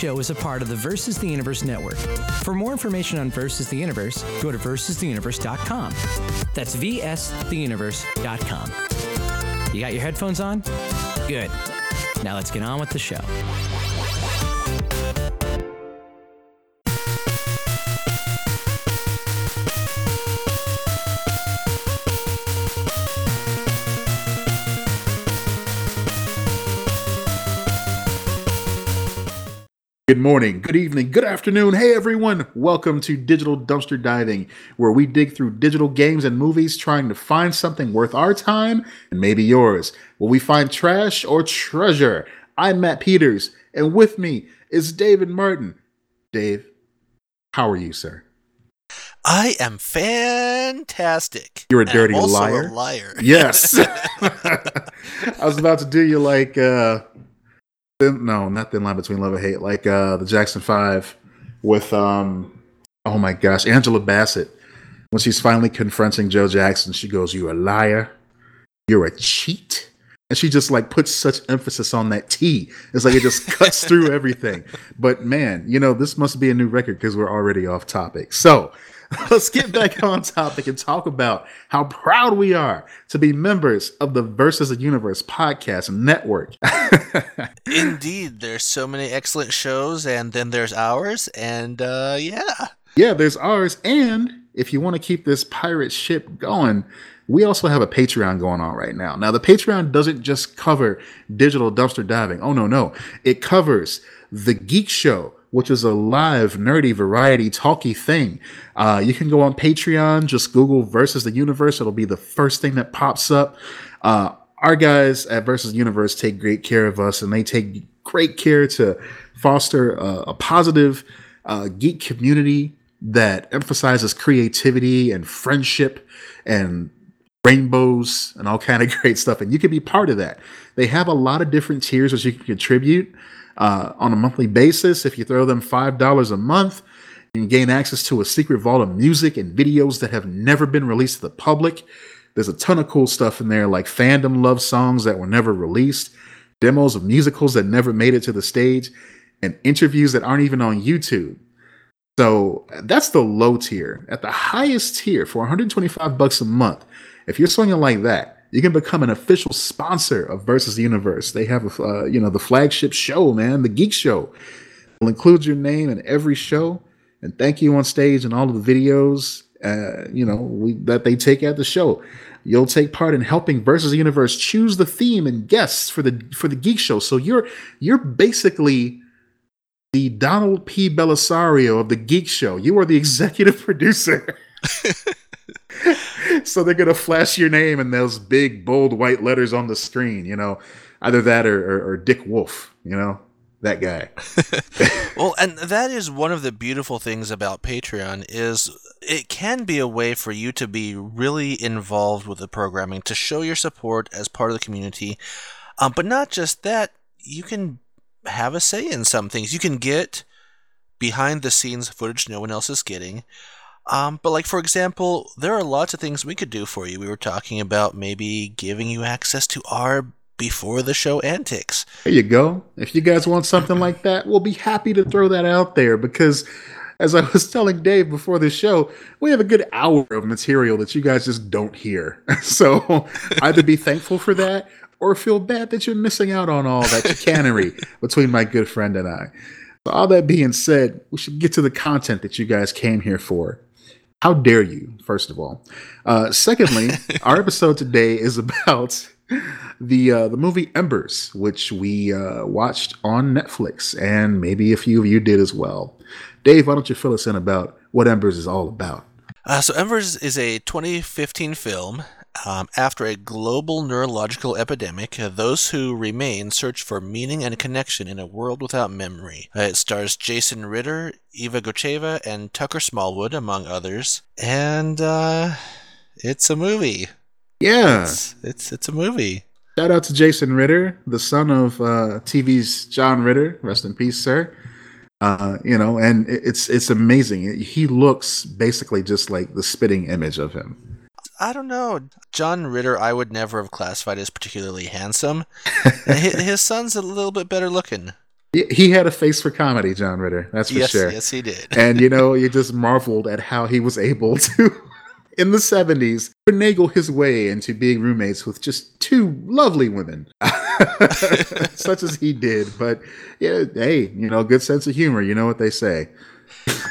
show is a part of the Versus the Universe network. For more information on Versus the Universe, go to versustheuniverse.com. That's vstheuniverse.com. You got your headphones on? Good. Now let's get on with the show. Good morning, good evening, good afternoon. Hey everyone, welcome to Digital Dumpster Diving, where we dig through digital games and movies trying to find something worth our time and maybe yours. Will we find trash or treasure? I'm Matt Peters, and with me is David Martin. Dave, how are you, sir? I am fantastic. You're a dirty liar. A liar. Yes. I was about to do you like uh thin, no, not thin line between love and hate, like uh the Jackson Five with um oh my gosh, Angela Bassett. When she's finally confronting Joe Jackson, she goes, You're a liar, you're a cheat. And she just like puts such emphasis on that T. It's like it just cuts through everything. But man, you know, this must be a new record because we're already off topic. So let's get back on topic and talk about how proud we are to be members of the Versus the Universe podcast network. Indeed, there's so many excellent shows, and then there's ours, and uh, yeah. yeah, there's ours. And if you want to keep this pirate ship going, we also have a Patreon going on right now. Now, the Patreon doesn't just cover digital dumpster diving. Oh, no, no. It covers The Geek Show, which is a live, nerdy, variety, talky thing. Uh, you can go on Patreon, just Google Versus the Universe. It'll be the first thing that pops up. Uh, our guys at Versus Universe take great care of us, and they take great care to foster a, a positive uh, geek community that emphasizes creativity and friendship and rainbows and all kind of great stuff and you can be part of that they have a lot of different tiers which you can contribute uh, on a monthly basis. If you throw them five dollars a month you can gain access to a secret vault of music and videos that have never been released to the public. There's a ton of cool stuff in there like fandom love songs that were never released demos of musicals that never made it to the stage and interviews that aren't even on youtube. So that's the low tier. At the highest tier, for 125 bucks a month, if you're swinging like that, you can become an official sponsor of Versus the Universe. They have, a, uh, you know, the flagship show, man, the Geek Show. will include your name in every show and thank you on stage and all of the videos, uh, you know, we, that they take at the show. You'll take part in helping Versus the Universe choose the theme and guests for the for the Geek Show. So you're you're basically the Donald P. Bellisario of the Geek Show. You are the executive producer. so they're gonna flash your name in those big bold white letters on the screen. You know, either that or, or, or Dick Wolf. You know, that guy. Well, and that is one of the beautiful things about Patreon is it can be a way for you to be really involved with the programming, to show your support as part of the community. Um, but not just that, you can have a say in some things. You can get behind the scenes footage no one else is getting. Um, but like for example, there are lots of things we could do for you. We were talking about maybe giving you access to our before the show antics. There you go. If you guys want something like that, we'll be happy to throw that out there because as I was telling Dave before the show, we have a good hour of material that you guys just don't hear. So either be thankful for that or feel bad that you're missing out on all that chicanery between my good friend and I. So all that being said, we should get to the content that you guys came here for. How dare you, first of all. Uh, secondly, our episode today is about the uh, the movie Embers, which we uh, watched on Netflix, and maybe a few of you did as well. Dave, why don't you fill us in about what Embers is all about? Uh, so, Embers is a 2015 film. Um, after a global neurological epidemic, uh, those who remain search for meaning and connection in a world without memory. Uh, it stars Jason Ritter, Iva Gocheva, and Tucker Smallwood, among others. And uh, it's a movie. Yeah, It's, it's it's a movie. shout out to Jason Ritter, the son of uh, TV's John Ritter. Rest in peace, sir. Uh, you know, and it's it's amazing. He looks basically just like the spitting image of him. I don't know. John Ritter, I would never have classified as particularly handsome. his, his son's a little bit better looking. He- had a face for comedy, John Ritter. That's for yes, sure. yes, yes he did. and you know you just marveled at how he was able to in the 70s finagle his way into being roommates with just two lovely women such as he did but yeah hey you know good sense of humor you know what they say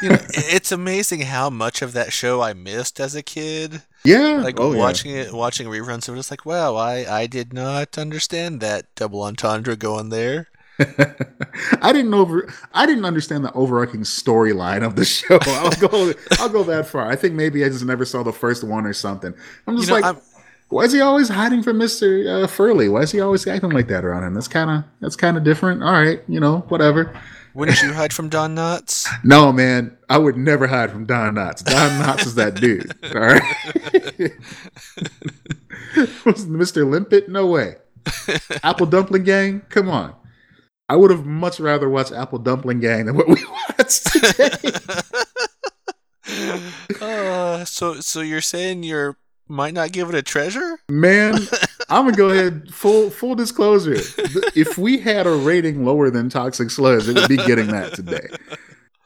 you know, it's amazing how much of that show I missed as a kid. Yeah Like oh, yeah. watching it, watching reruns of it, it's like, wow, I, I did not understand that double entendre going there. I didn't over I didn't understand the overarching storyline of the show. I'll go I'll go that far. I think maybe I just never saw the first one or something. I'm You just know, like I'm, why is he always hiding from Mister uh, Furley? Why is he always acting like that around him? That's kind of that's kind of different. All right, you know, whatever. wouldn't you hide from Don Knotts? No, man, I would never hide from Don Knotts. Don Knotts is that dude. All right, was Mister Limpet? No way. Apple Dumpling Gang? Come on. I would have much rather watched Apple Dumpling Gang than what we watched today. uh, so, so you're saying you're might not give it a treasure? Man, I'm gonna go ahead. Full full disclosure. If we had a rating lower than Toxic Sludge, it would be getting that today.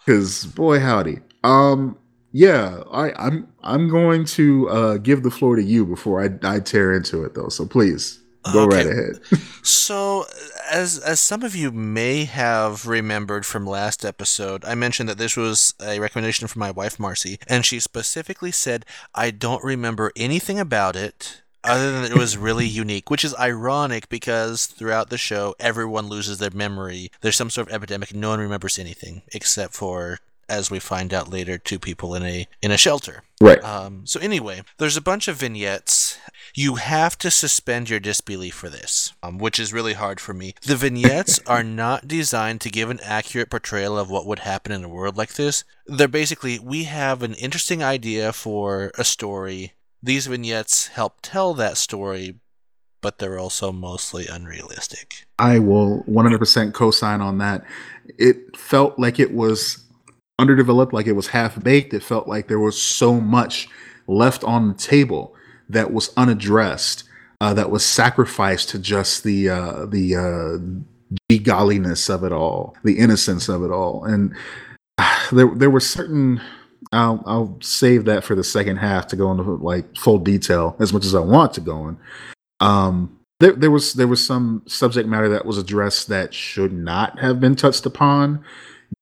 Because boy, howdy. Um, yeah, I, I'm I'm going to uh, give the floor to you before I, I tear into it, though. So please go Okay. right ahead. So, as as some of you may have remembered from last episode, I mentioned that this was a recommendation from my wife Marcy, and she specifically said, "I don't remember anything about it." Other than it was really unique, which is ironic because throughout the show, everyone loses their memory. There's some sort of epidemic. No one remembers anything except for, as we find out later, two people in a in a shelter. right. Um, so anyway, there's a bunch of vignettes. You have to suspend your disbelief for this, um, which is really hard for me. The vignettes are not designed to give an accurate portrayal of what would happen in a world like this. They're basically, we have an interesting idea for a story. These vignettes help tell that story, but they're also mostly unrealistic. I will 100% co-sign on that. It felt like it was underdeveloped, like it was half baked. It felt like there was so much left on the table that was unaddressed, uh, that was sacrificed to just the uh, the uh, golliness of it all, the innocence of it all, and uh, there there were certain. I'll I'll save that for the second half to go into like full detail as much as I want to go in. Um, there there was there was some subject matter that was addressed that should not have been touched upon,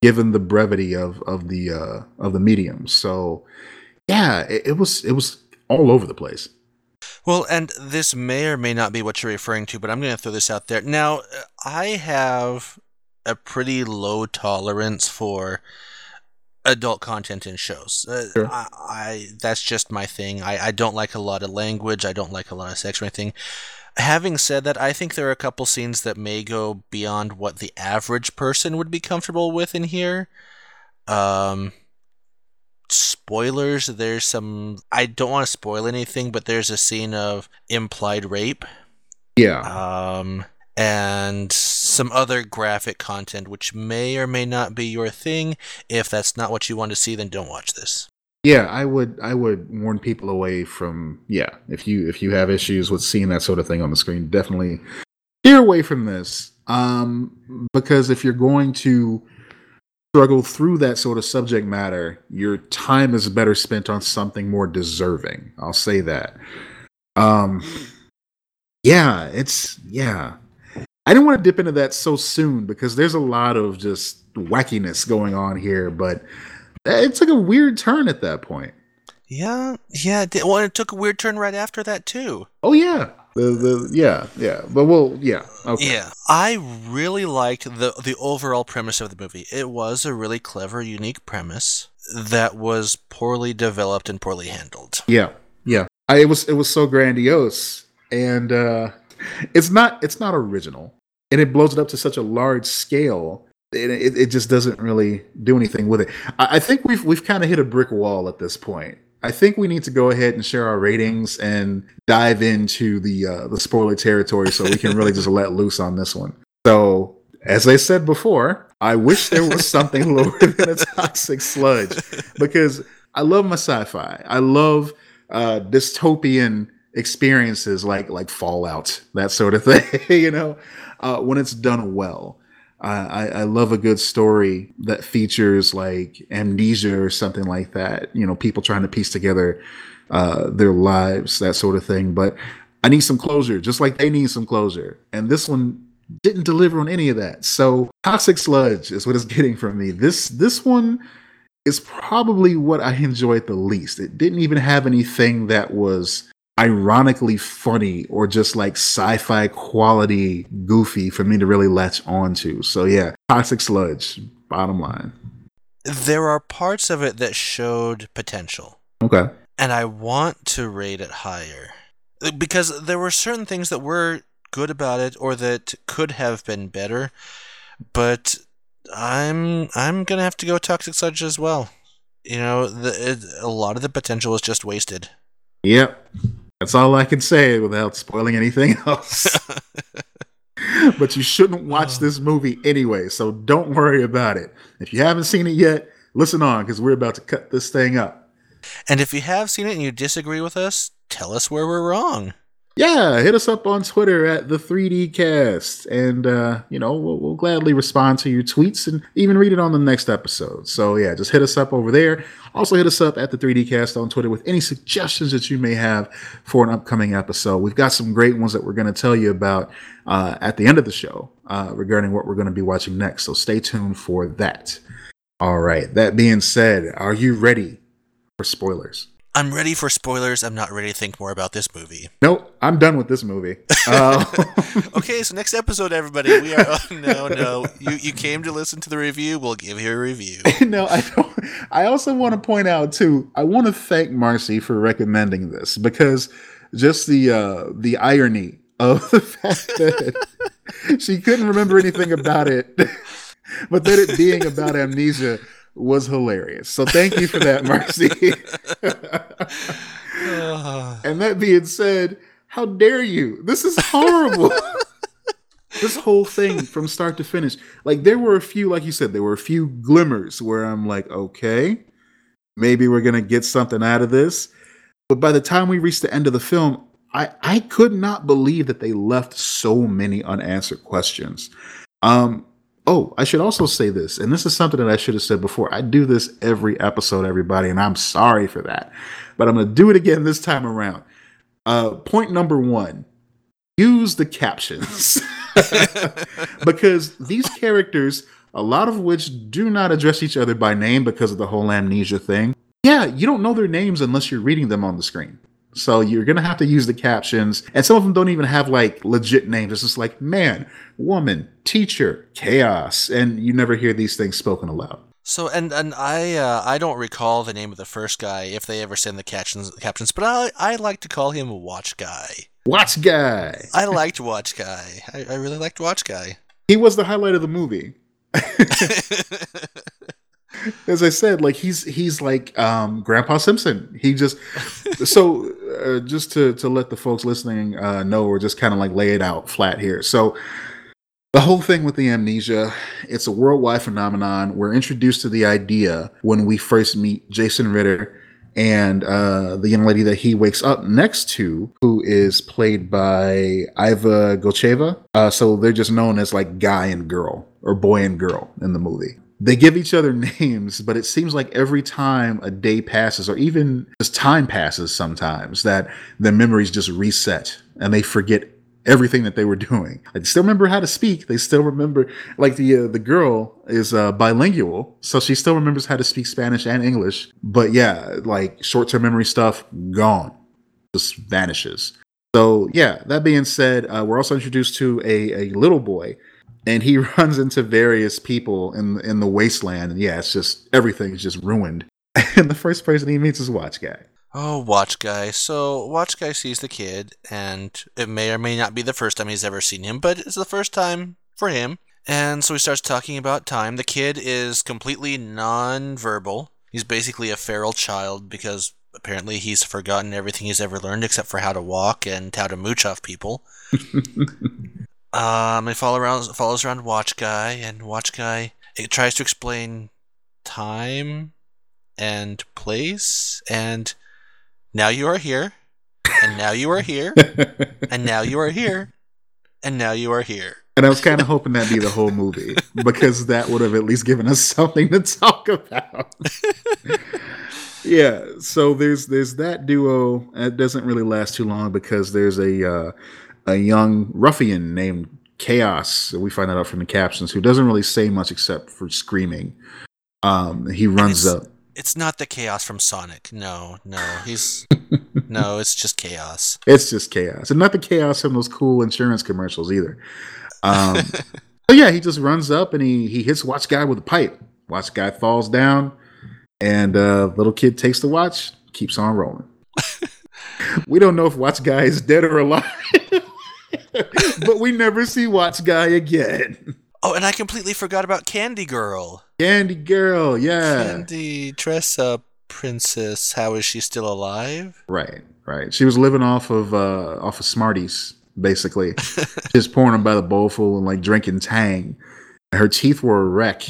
given the brevity of of the uh, of the medium. So, yeah, it, it was it was all over the place. Well, and this may or may not be what you're referring to, but I'm going to throw this out there. Now, I have a pretty low tolerance for adult content in shows. Uh, Sure. I, I that's just my thing. I, I don't like a lot of language. I don't like a lot of sex or anything. Having said that, I think there are a couple scenes that may go beyond what the average person would be comfortable with in here. Um, spoilers. There's some. I don't want to spoil anything, but there's a scene of implied rape. Yeah, Um, and some other graphic content, which may or may not be your thing. If that's not what you want to see, then don't watch this. Yeah. I would I would warn people away from yeah. If you if you have issues with seeing that sort of thing on the screen, definitely steer away from this. Um, because if you're going to struggle through that sort of subject matter, your time is better spent on something more deserving. I'll say that. Um, yeah, it's yeah. I didn't want to dip into that so soon because there's a lot of just wackiness going on here, but it took a weird turn at that point. Yeah, yeah. it Well, it took a weird turn right after that too. Oh yeah, the the yeah yeah, but well yeah okay Yeah, I really liked the the overall premise of the movie. It was a really clever, unique premise that was poorly developed and poorly handled. Yeah, yeah. I, it was it was so grandiose, and uh, it's not it's not original, and it blows it up to such a large scale. It, it, just doesn't really do anything with it. I, I think we've we've kind of hit a brick wall at this point. I think we need to go ahead and share our ratings and dive into the uh, the spoiler territory so we can really just let loose on this one. So, as I said before, I wish there was something lower than a toxic sludge because I love my sci-fi. I love uh, dystopian experiences like like Fallout, that sort of thing. you know, uh, when it's done well. I, I love a good story that features like amnesia or something like that. You know, people trying to piece together uh, their lives, that sort of thing. But I need some closure, just like they need some closure. And this one didn't deliver on any of that. So Toxic Sludge is what it's getting from me. This this one is probably what I enjoyed the least. It didn't even have anything that was ironically funny or just like sci-fi quality goofy for me to really latch onto. So yeah, Toxic Sludge, bottom line. There are parts of it that showed potential. Okay. And I want to rate it higher. Because there were certain things that were good about it or that could have been better, but I'm I'm gonna have to go Toxic Sludge as well. You know, the, it, a lot of the potential was just wasted. Yep, that's all I can say without spoiling anything else. but you shouldn't watch oh. this movie anyway, so don't worry about it. If you haven't seen it yet, listen on because we're about to cut this thing up. And if you have seen it and you disagree with us, tell us where we're wrong yeah, hit us up on Twitter at the 3D Cast, and uh, you know we'll, we'll, gladly respond to your tweets and even read it on the next episode. So yeah, just hit us up over there. Also hit us up at the 3D Cast on Twitter with any suggestions that you may have for an upcoming episode. We've got some great ones that we're going to tell you about uh, at the end of the show uh, regarding what we're going to be watching next. So stay tuned for that. All right. That being said, are you ready for spoilers? I'm ready for spoilers. I'm not ready to think more about this movie. Nope, I'm done with this movie. Uh, okay, so next episode, everybody, we are. Oh, no, no, you you came to listen to the review. We'll give you a review. no, I don't. I also want to point out too. I want to thank Marcy for recommending this because just the uh, the irony of the fact that she couldn't remember anything about it, but that it being about amnesia was hilarious. So thank you for that, Marcy. and that being said, how dare you? This is horrible. this whole thing from start to finish. Like there were a few, like you said, there were a few glimmers where I'm like, okay, maybe we're gonna get something out of this. But by the time we reached the end of the film, I, I could not believe that they left so many unanswered questions. Um, Oh, I should also say this, and this is something that I should have said before. I do this every episode, everybody, and I'm sorry for that. But I'm going to do it again this time around. Uh, point number one use the captions. because these characters, a lot of which do not address each other by name because of the whole amnesia thing, yeah, you don't know their names unless you're reading them on the screen. So you're gonna have to use the captions, and some of them don't even have like legit names. It's just like man, woman, teacher, chaos, and you never hear these things spoken aloud. So and and I uh, I don't recall the name of the first guy if they ever send the captions captions, but I I like to call him Watch Guy. Watch Guy. I liked Watch Guy. I, I really liked Watch Guy. He was the highlight of the movie. as I said, like he's he's like um, Grandpa Simpson. He just so uh, just to to let the folks listening uh, know, or just kind of like lay it out flat here. So the whole thing with the amnesia, it's a worldwide phenomenon. We're introduced to the idea when we first meet Jason Ritter and uh, the young lady that he wakes up next to, who is played by Iva Gocheva. Uh, so they're just known as like guy and girl or boy and girl in the movie they give each other names, but it seems like every time a day passes, or even just time passes sometimes, that their memories just reset and they forget everything that they were doing. They still remember how to speak. They still remember, like the uh, the girl is uh, bilingual, so she still remembers how to speak Spanish and English. But yeah, like short term memory stuff gone, just vanishes. So yeah, that being said, uh, we're also introduced to a, a little boy and he runs into various people in in the wasteland, and yeah, it's just everything's just ruined. And the first person he meets is Watch Guy. Oh, Watch Guy. So Watch Guy sees the kid, and it may or may not be the first time he's ever seen him, but it's the first time for him. And so he starts talking about time. The kid is completely non-verbal. He's basically a feral child because apparently he's forgotten everything he's ever learned except for how to walk and how to mooch off people. Um, it follow around, follows around Watch Guy, and Watch Guy it tries to explain time and place, and now you are here, and now you are here, and now you are here, and now you are here. And I was kind of hoping that'd be the whole movie because that would have at least given us something to talk about. yeah, so there's there's that duo. It doesn't really last too long because there's a uh, a young ruffian named Chaos. We find that out from the captions, who doesn't really say much except for screaming. Um, he runs it's, up. It's not the chaos from Sonic. No, no, he's no. It's just chaos. It's just chaos, and not the chaos from those cool insurance commercials either. Um, but yeah, he just runs up and he he hits Watch Guy with a pipe. Watch Guy falls down, and uh, little kid takes the watch, keeps on rolling. we don't know if Watch Guy is dead or alive, but we never see Watch Guy again. Oh, and I completely forgot about Candy Girl. Candy Girl, yeah. Candy dress up princess. How is she still alive? Right, right. She was living off of uh off of Smarties, basically. Just pouring them by the bowlful and like drinking Tang. Her teeth were a wreck,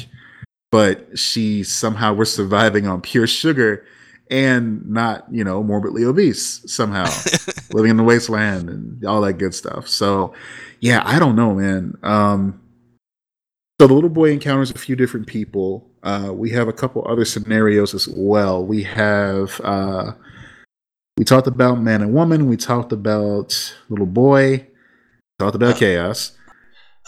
but she somehow was surviving on pure sugar and not, you know, morbidly obese somehow, living in the wasteland and all that good stuff. So, yeah, I don't know, man. Um, so the little boy encounters a few different people. Uh, we have a couple other scenarios as well. We have uh, we talked about man and woman. We talked about little boy. Talked about uh, chaos.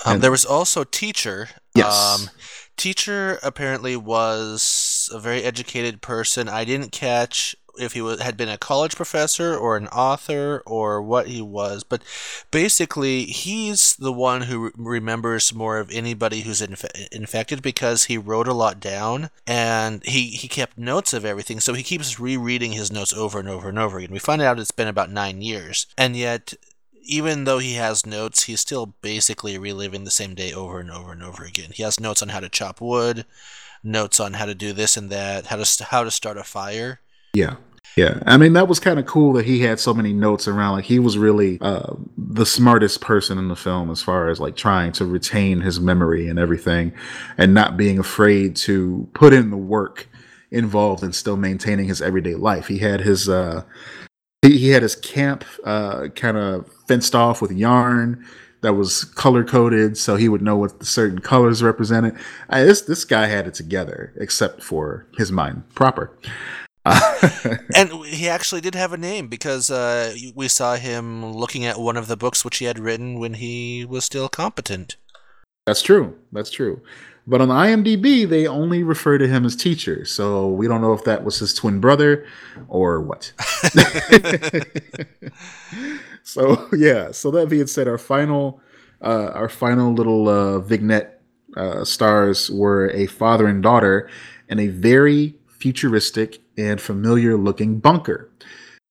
Um, there was also teacher. Yes. Um, teacher apparently was a very educated person. I didn't catch if he was, had been a college professor or an author or what he was, but basically he's the one who re- remembers more of anybody who's inf- infected because he wrote a lot down and he he kept notes of everything. So he keeps rereading his notes over and over and over again. We find out it's been about nine years, and yet. Even though he has notes, he's still basically reliving the same day over and over and over again. He has notes on how to chop wood, notes on how to do this and that, how to how to start a fire. Yeah. Yeah, I mean that was kind of cool that he had so many notes around. Like he was really uh, the smartest person in the film as far as like trying to retain his memory and everything, and not being afraid to put in the work involved in still maintaining his everyday life. He had his uh, he, he had his camp uh, kind of fenced off with yarn that was color coded, so he would know what the certain colors represented. I, this this guy had it together, except for his mind proper. and he actually did have a name because uh, we saw him looking at one of the books which he had written when he was still competent. That's true. That's true. But on IMDb, they only refer to him as teacher, so we don't know if that was his twin brother or what. so yeah. So that being said, our final, uh, our final little uh, vignette uh, stars were a father and daughter in a very futuristic and familiar looking bunker.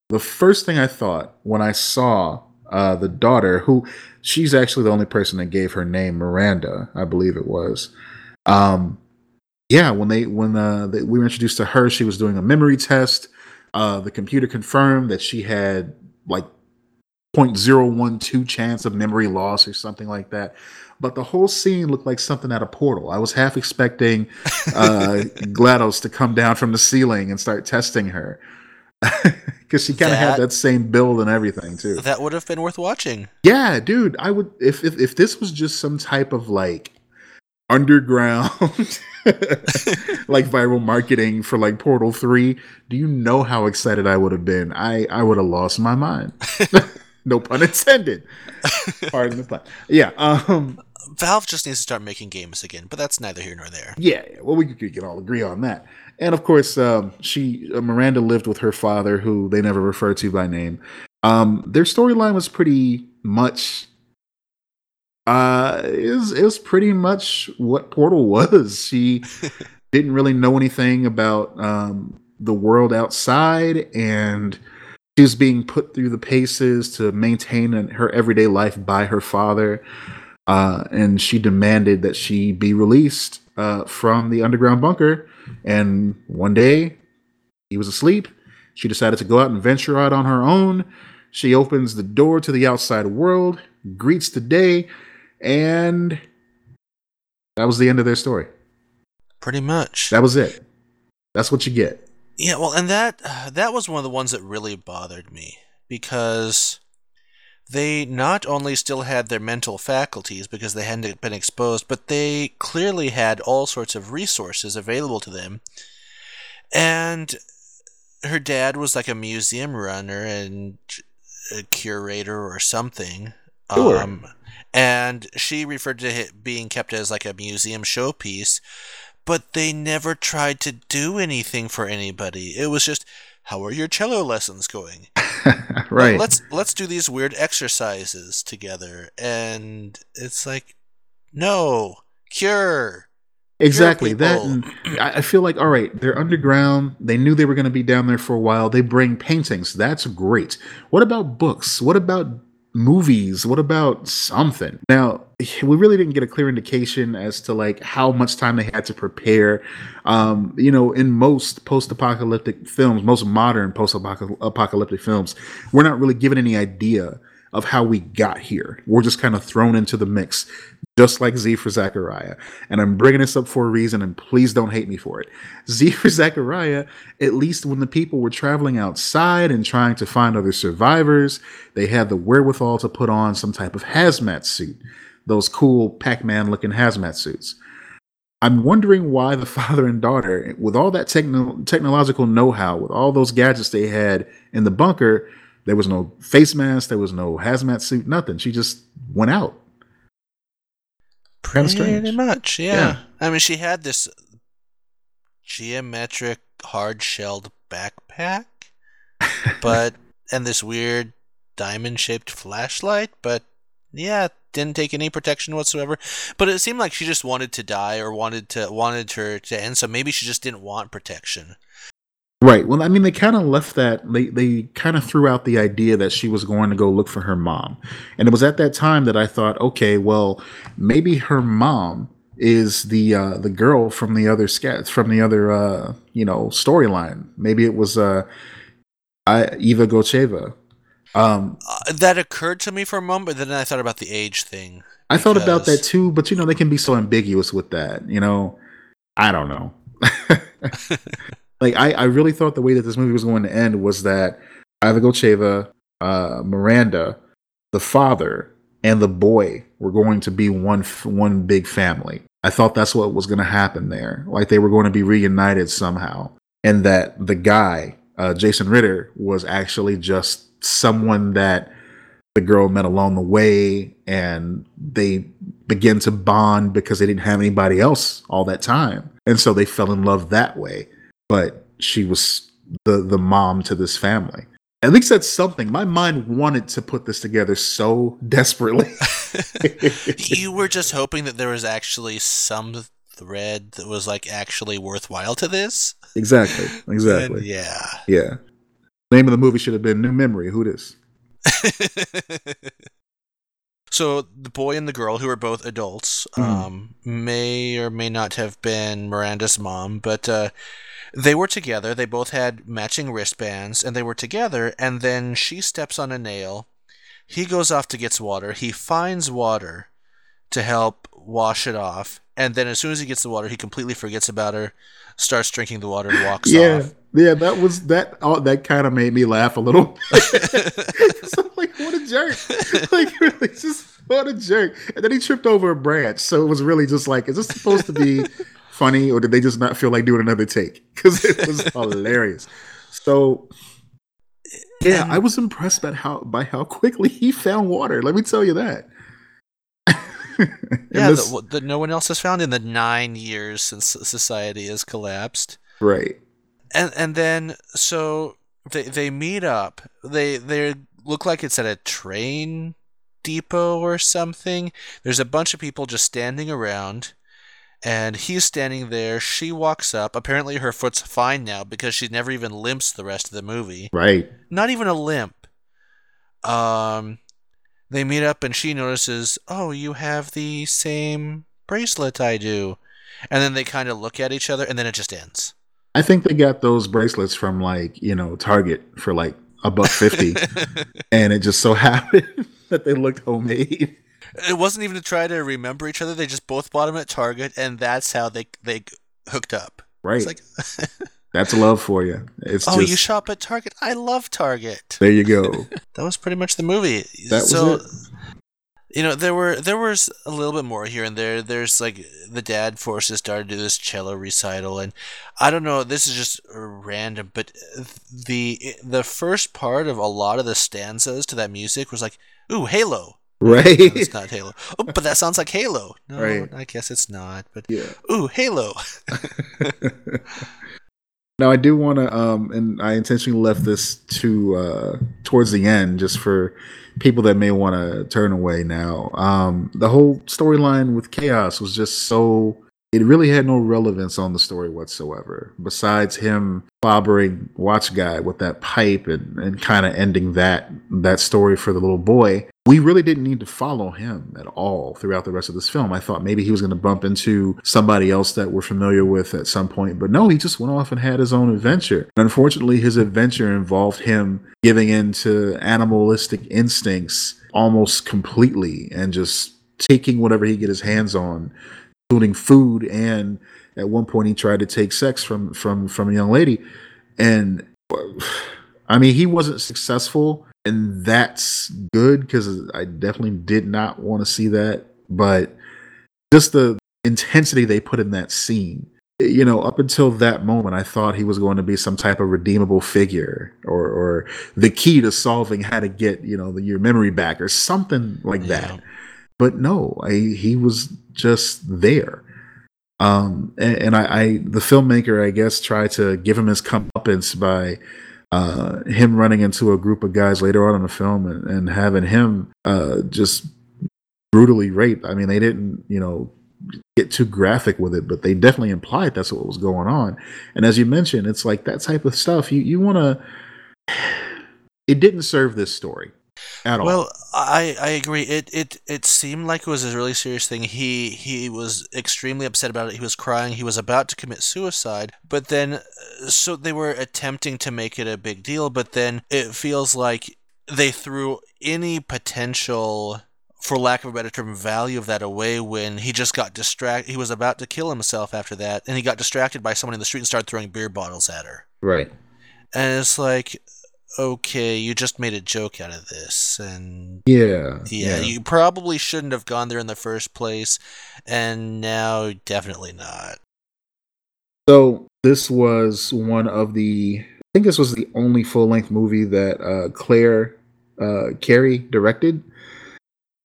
The first thing I thought when I saw uh, the daughter, who she's actually the only person that gave her name Miranda, I believe it was. Um, yeah, when they when uh, they, we were introduced to her, she was doing a memory test. Uh, the computer confirmed that she had like 0.012 chance of memory loss or something like that but the whole scene looked like something out of portal. I was half expecting uh, GLaDOS to come down from the ceiling and start testing her. Because she kind of had that same build and everything too. That would have been worth watching. Yeah, dude. I would if if, if this was just some type of like underground like viral marketing for like Portal 3, do you know how excited I would have been? I I would have lost my mind. No pun intended. Pardon the pun. Yeah. Um Valve just needs to start making games again, but that's neither here nor there. Yeah, yeah. well, we could, can all agree on that. And of course, um, she uh, Miranda lived with her father, who they never referred to by name. Um, their storyline was pretty much uh it was, it was pretty much what portal was she didn't really know anything about um the world outside and she was being put through the paces to maintain her everyday life by her father uh, and she demanded that she be released uh, from the underground bunker. And one day, he was asleep. She decided to go out and venture out on her own. She opens the door to the outside world, greets the day, and that was the end of their story. Pretty much. That was it. That's what you get. Yeah, well, and that that was one of the ones that really bothered me because they not only still had their mental faculties because they hadn't been exposed, but they clearly had all sorts of resources available to them. And her dad was like a museum runner and a curator or something. Sure. Um, and she referred to it being kept as like a museum showpiece, but they never tried to do anything for anybody. It was just, how are your cello lessons going? right. Let's let's do these weird exercises together, and it's like, no cure. Exactly that. And I I feel like all right, they're underground. They knew they were going to be down there for a while. They bring paintings. That's great. What about books? What about movies? What about something? Now, we really didn't get a clear indication as to like how much time they had to prepare. Um, you know, in most post-apocalyptic films, most modern post-apocalyptic films, we're not really given any idea of how we got here. We're just kind of thrown into the mix, just like Z for Zachariah. And I'm bringing this up for a reason, and please don't hate me for it. Z for Zachariah, at least when the people were traveling outside and trying to find other survivors, they had the wherewithal to put on some type of hazmat suit, those cool Pac Man looking hazmat suits. I'm wondering why the father and daughter, with all that techno- technological know how, with all those gadgets they had in the bunker, there was no face mask, there was no hazmat suit, nothing. She just went out. Pretty strange. much, yeah. Yeah. I mean, she had this geometric, hard-shelled backpack, but and this weird diamond-shaped flashlight, but yeah, didn't take any protection whatsoever. But it seemed like she just wanted to die or wanted to wanted her to end, so maybe she just didn't want protection. Right. Well, I mean, they kind of left that. They they kind of threw out the idea that she was going to go look for her mom, and it was at that time that I thought, okay, well, maybe her mom is the uh, the girl from the other sketch from the other uh, you know storyline. Maybe it was uh, I, Iva Gocheva. Um, Uh, that occurred to me for a moment, but then I thought about the age thing. I thought about that too, but you know they can be so ambiguous with that. You know, I don't know. like I, I really thought the way that this movie was going to end was that Iva Gocheva, uh, Miranda, the father, and the boy were going to be one one big family. I thought that's what was going to happen there. Like they were going to be reunited somehow, and that the guy, uh, Jason Ritter, was actually just someone that the girl met along the way and they began to bond because they didn't have anybody else all that time and so they fell in love that way but she was the the mom to this family. At least that's something. My mind wanted to put this together so desperately. You were just hoping that there was actually some thread that was like actually worthwhile to this. exactly exactly. And yeah. yeah. Name of the movie should have been new memory. Who this so the boy and the girl, who are both adults, Mhm. um, may or may not have been Miranda's mom, but uh, they were together. They both had matching wristbands, and they were together. And then she steps on a nail. He goes off to get water. He finds water to help wash it off, and then as soon as he gets the water, he completely forgets about her, starts drinking the water, and walks yeah off. yeah Yeah. that was that oh, that kind of made me laugh a little I'm like what a jerk like really just what a jerk and then he tripped over a branch so it was really just like is this supposed to be funny or did they just not feel like doing another take because it was hilarious so yeah i was impressed by how by how quickly he found water let me tell you that Yeah, this- that, that no one else has found in the nine years since society has collapsed. right And and then so they they meet up. They they look like it's at a train depot or something. There's a bunch of people just standing around. And he's standing there. She walks up. Apparently, her foot's fine now because she never even limps the rest of the movie. right Not even a limp. Um, they meet up, and she notices, "Oh, you have the same bracelet I do." And then they kind of look at each other, and then it just ends. I think they got those bracelets from like, you know, Target for like a buck fifty. and it just so happened that they looked homemade. It wasn't even to try to remember each other. They just both bought them at Target, and that's how they they hooked up. Right. It's like That's love for you. It's oh, just, you shop at Target. I love Target. there you go. That was pretty much the movie. That was it. You know, there were there was a little bit more here and there. There's like the dad forces daughter to do this cello recital, and I don't know. This is just random, but the the first part of a lot of the stanzas to that music was like, "Ooh, Halo." Right? No, it's not Halo. Oh, but that sounds like Halo. No, Right. I guess it's not. But yeah. ooh, Halo. Now I do want to, um, and I intentionally left this to uh, towards the end, just for people that may want to turn away now. Um, the whole storyline with chaos was just so. It really had no relevance on the story whatsoever, besides him bobbering Watch Guy with that pipe and, and kind of ending that that story for the little boy. We really didn't need to follow him at all throughout the rest of this film. I thought maybe he was going to bump into somebody else that we're familiar with at some point, but no, he just went off and had his own adventure. And unfortunately, his adventure involved him giving in to animalistic instincts almost completely and just taking whatever he get his hands on, including food and at one point he tried to take sex from from from a young lady and I mean, he wasn't successful, and that's good because I definitely did not want to see that. But just the intensity they put in that scene, you know, up until that moment, I thought he was going to be some type of redeemable figure or, or the key to solving how to get, you know, the, your memory back or something like Yeah. that. But no, I, he was just there. Um, and, and I, I, the filmmaker, I guess, tried to give him his comeuppance by uh, him running into a group of guys later on in the film and, and having him uh, just brutally raped. I mean, they didn't, you know, get too graphic with it, but they definitely implied that's what was going on. And as you mentioned, it's like that type of stuff. You you want to. It didn't serve this story at all. Well, I I agree. It it it seemed like it was a really serious thing. He he was extremely upset about it. He was crying. He was about to commit suicide. But then, uh, so they were attempting to make it a big deal. But then it feels like they threw any potential, for lack of a better term, value of that away when he just got distracted. He was about to kill himself after that, and he got distracted by someone in the street and started throwing beer bottles at her. right. And it's like, okay, you just made a joke out of this, and Yeah. yeah, you probably shouldn't have gone there in the first place, and now definitely not. So this was one of the. I think this was the only full length movie that uh, Claire uh, Carré directed.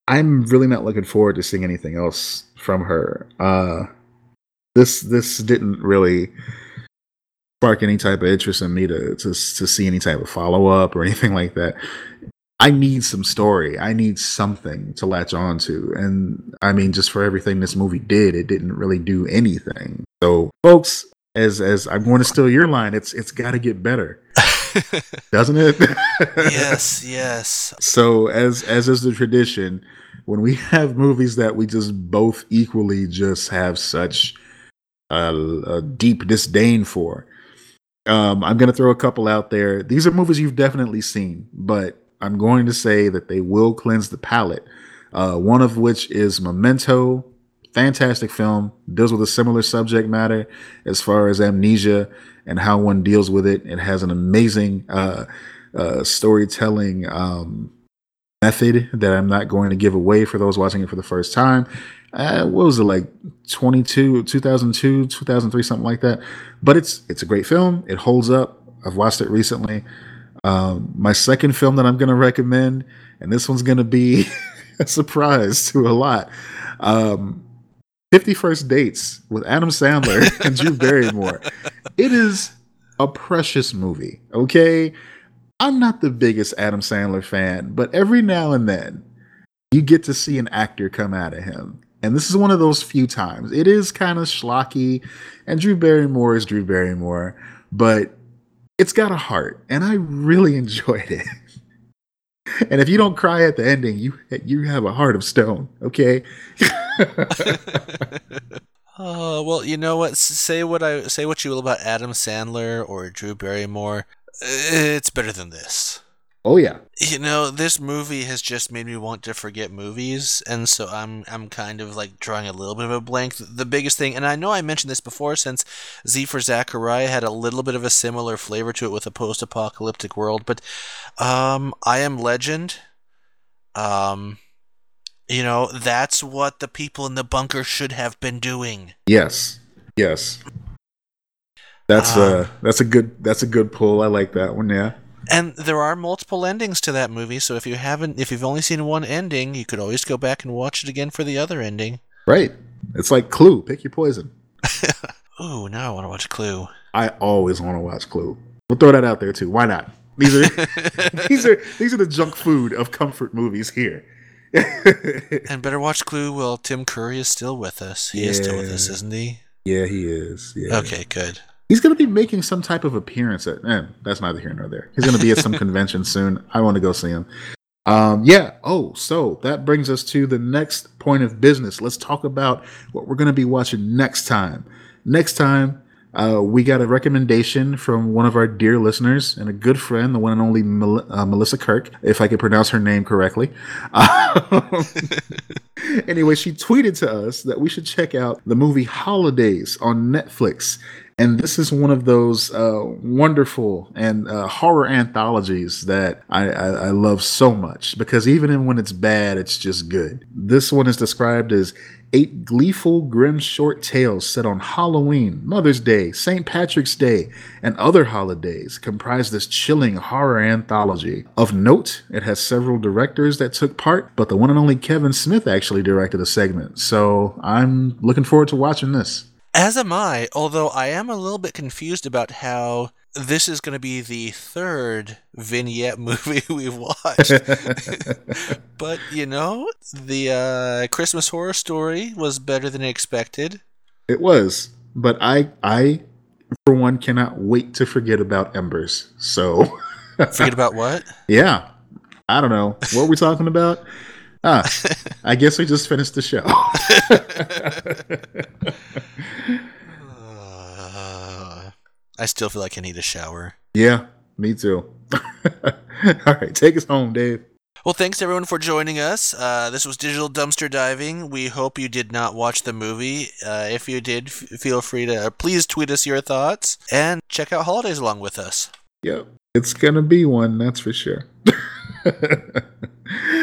I'm really not looking forward to seeing anything else from her. Uh, this this didn't really spark any type of interest in me to to, to see any type of follow up or anything like that. I need some story. I need something to latch on to. And I mean, just for everything this movie did, it didn't really do anything. So, folks, as as I'm going to steal your line, it's it's got to get better, doesn't it? yes, yes. So, as as is the tradition, when we have movies that we just both equally just have such a, a deep disdain for, um, I'm going to throw a couple out there. These are movies you've definitely seen, but I'm going to say that they will cleanse the palate. Uh, one of which is Memento. Fantastic film. Deals with a similar subject matter as far as amnesia and how one deals with it. It has an amazing uh, uh, storytelling um, method that I'm not going to give away for those watching it for the first time. Uh, what was it like 22 2002 2003 something like that? But it's it's a great film. It holds up. I've watched it recently. Um, my second film that i'm going to recommend and this one's going to be a surprise to a lot um, 50 first dates with adam sandler and drew barrymore. It is a precious movie okay? I'm not the biggest adam sandler fan but every now and then you get to see an actor come out of him and this is one of those few times. It is kind of schlocky, and Drew Barrymore is Drew Barrymore, but it's got a heart, and I really enjoyed it. and if you don't cry at the ending, you you have a heart of stone. Okay. Oh well, you know what? Say what I say what you will about Adam Sandler or Drew Barrymore. It's better than this. Oh yeah. You know, this movie has just made me want to forget movies, and so I'm I'm kind of like drawing a little bit of a blank. The biggest thing, and I know I mentioned this before, since Z for Zachariah had a little bit of a similar flavor to it with a post-apocalyptic world, but um, I Am Legend, um, you know, that's what the people in the bunker should have been doing. Yes. Yes. That's Um, uh that's a good that's a good pull. I like that one, yeah. And there are multiple endings to that movie, so if you haven't, if you've only seen one ending, you could always go back and watch it again for the other ending. Right. It's like Clue, pick your poison. Ooh, now I want to watch Clue. I always want to watch Clue. We'll throw that out there too. Why not? These are these are these are the junk food of comfort movies here. And better watch Clue while Tim Curry is still with us. He is still with us, isn't he? yeah, he is. Yeah. Okay, good. He's going to be making some type of appearance at. Eh, that's neither here nor there. He's going to be at some convention soon. I want to go see him. Um, yeah. Oh, so that brings us to the next point of business. Let's talk about what we're going to be watching next time. Next time, uh, we got a recommendation from one of our dear listeners and a good friend, the one and only Mel- uh, Melissa Kirk, if I could pronounce her name correctly. Um, anyway, she tweeted to us that we should check out the movie Holidays on Netflix. And this is one of those uh, wonderful and uh, horror anthologies that I, I, I love so much because even when it's bad, it's just good. This one is described as eight gleeful, grim short tales set on Halloween, Mother's Day, St. Patrick's Day, and other holidays comprise this chilling horror anthology. Of note, it has several directors that took part, but the one and only Kevin Smith actually directed a segment. So I'm looking forward to watching this. As am I, although I am a little bit confused about how this is going to be the third vignette movie we've watched. but, you know, the uh, Christmas Horror Story was better than expected. It was, but I, I, for one, cannot wait to forget about Embers. So, Forget about what? yeah, I don't know what we're talking about. Ah, I guess we just finished the show. Uh, I still feel like I need a shower. yeah, me too. All right, take us home, Dave. Well, thanks everyone for joining us. Uh, this was Digital Dumpster Diving. We hope you did not watch the movie. Uh, if you did, f- feel free to please tweet us your thoughts and check out Holidays along with us. Yep, it's gonna be one, that's for sure.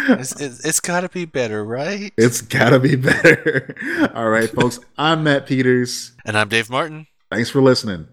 It's, it's, it's got to be better, right? it's gotta be better. All right, folks. I'm Matt Peters. And I'm Dave Martin. Thanks for listening.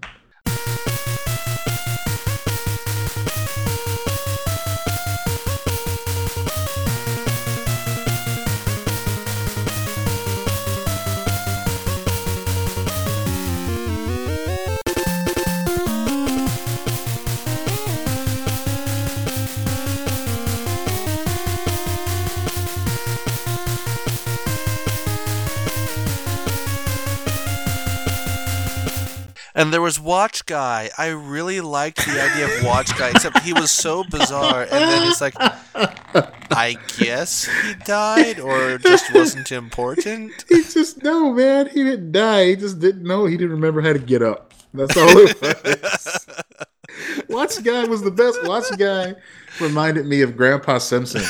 And there was Watch Guy. I really liked the idea of Watch Guy, except he was so bizarre. And then it's like, I guess he died or just wasn't important. He just no man. He didn't die. He just didn't know. He didn't remember how to get up. That's all it was. Watch guy was the best. Watch guy reminded me of Grandpa Simpson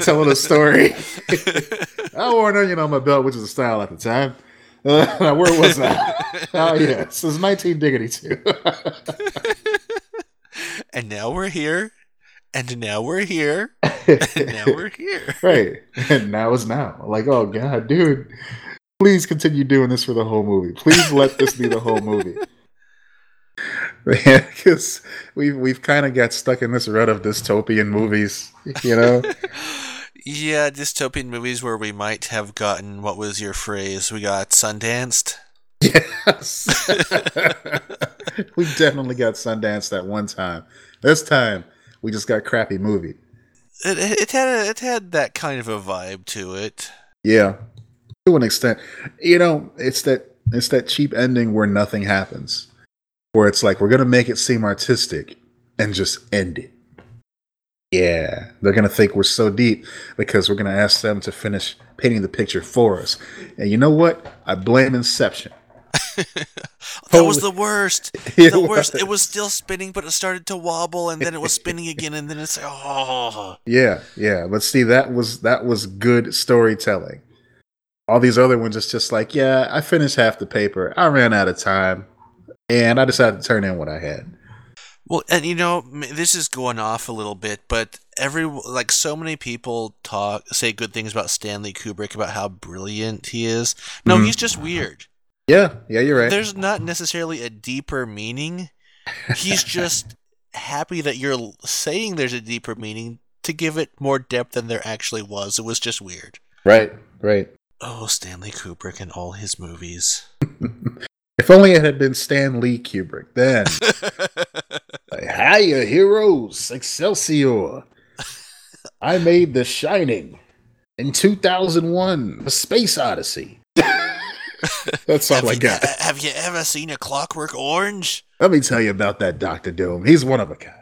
telling a story. I wore an onion on my belt, which was a style at the time. Where was that? Oh yes, it was 19 And now we're here. And now we're here. And now we're here. right, and now is now. Like, oh god, dude, please continue doing this for the whole movie. Please let this be the whole movie. Yeah, because we've we've kind of got stuck in this rut of dystopian movies, you know. Yeah, dystopian movies where we might have gotten what was your phrase? We got Sundanced. yes, we definitely got Sundanced that one time. This time, we just got crappy movie. It, it, had a, it had that kind of a vibe to it. Yeah, to an extent, you know, it's that it's that cheap ending where nothing happens, where it's like we're gonna make it seem artistic and just end it. Yeah, they're gonna think we're so deep because we're gonna ask them to finish painting the picture for us. And you know what? I blame Inception. that was the worst. It The worst. was. It was still spinning, but it started to wobble, and then it was spinning again, and then it's like, oh. Yeah, yeah. But see, that was that was good storytelling. All these other ones, it's just like, yeah, I finished half the paper. I ran out of time, and I decided to turn in what I had. Well, and you know, this is going off a little bit, but every like so many people talk say good things about Stanley Kubrick about how brilliant he is. No, Mhm. he's just weird. Yeah, yeah, you're right. There's not necessarily a deeper meaning. He's just happy that you're saying there's a deeper meaning to give it more depth than there actually was. It was just weird. right, right. Oh, Stanley Kubrick and all his movies. If only it had been Stan Lee Kubrick, then. like, Hiya, heroes, Excelsior. I made The Shining in 2001, A Space Odyssey. That's all I you, got. have you ever seen a Clockwork Orange? Let me tell you about that Doctor Doom. He's one of a kind.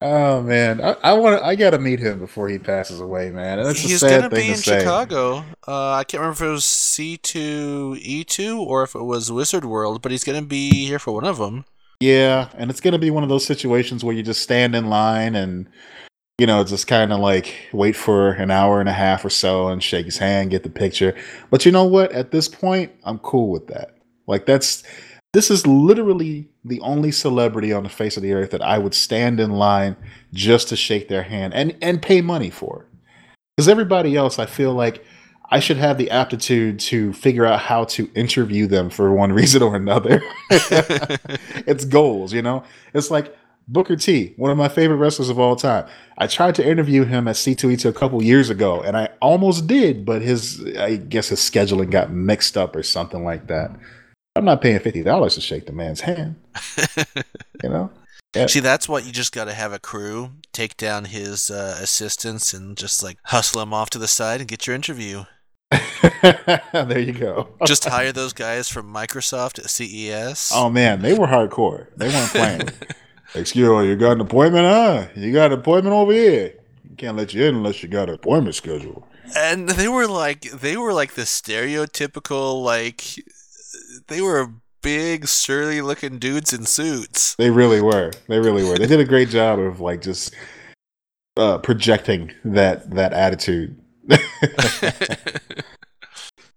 Oh man, I, I want. I got to meet him before he passes away, man. And that's He's a sad gonna thing be to in say. Chicago. Uh, I can't remember if it was C two E two or if it was Wizard World, but he's gonna be here for one of them. Yeah, and it's gonna be one of those situations where you just stand in line and you know just kind of like wait for an hour and a half or so and shake his hand, get the picture. But you know what? At this point, I'm cool with that. Like that's this is literally the only celebrity on the face of the earth that I would stand in line just to shake their hand and and pay money for. Because everybody else, I feel like I should have the aptitude to figure out how to interview them for one reason or another. it's goals, you know? It's like Booker T, one of my favorite wrestlers of all time. I tried to interview him at C2E2 a couple years ago, and I almost did, but his, I guess his scheduling got mixed up or something like that. I'm not paying $50 to shake the man's hand, you know? See, that's what you just got to have a crew take down his uh, assistants and just like hustle him off to the side and get your interview. there you go. Just hire those guys from Microsoft at CES. Oh man, they were hardcore. They weren't playing. Excuse me, you got an appointment, huh? You got an appointment over here. You can't let you in unless you got an appointment scheduled. and they were like they were like the stereotypical like they were big surly looking dudes in suits. They really were. They really were. They did a great job of like just uh, projecting that that attitude.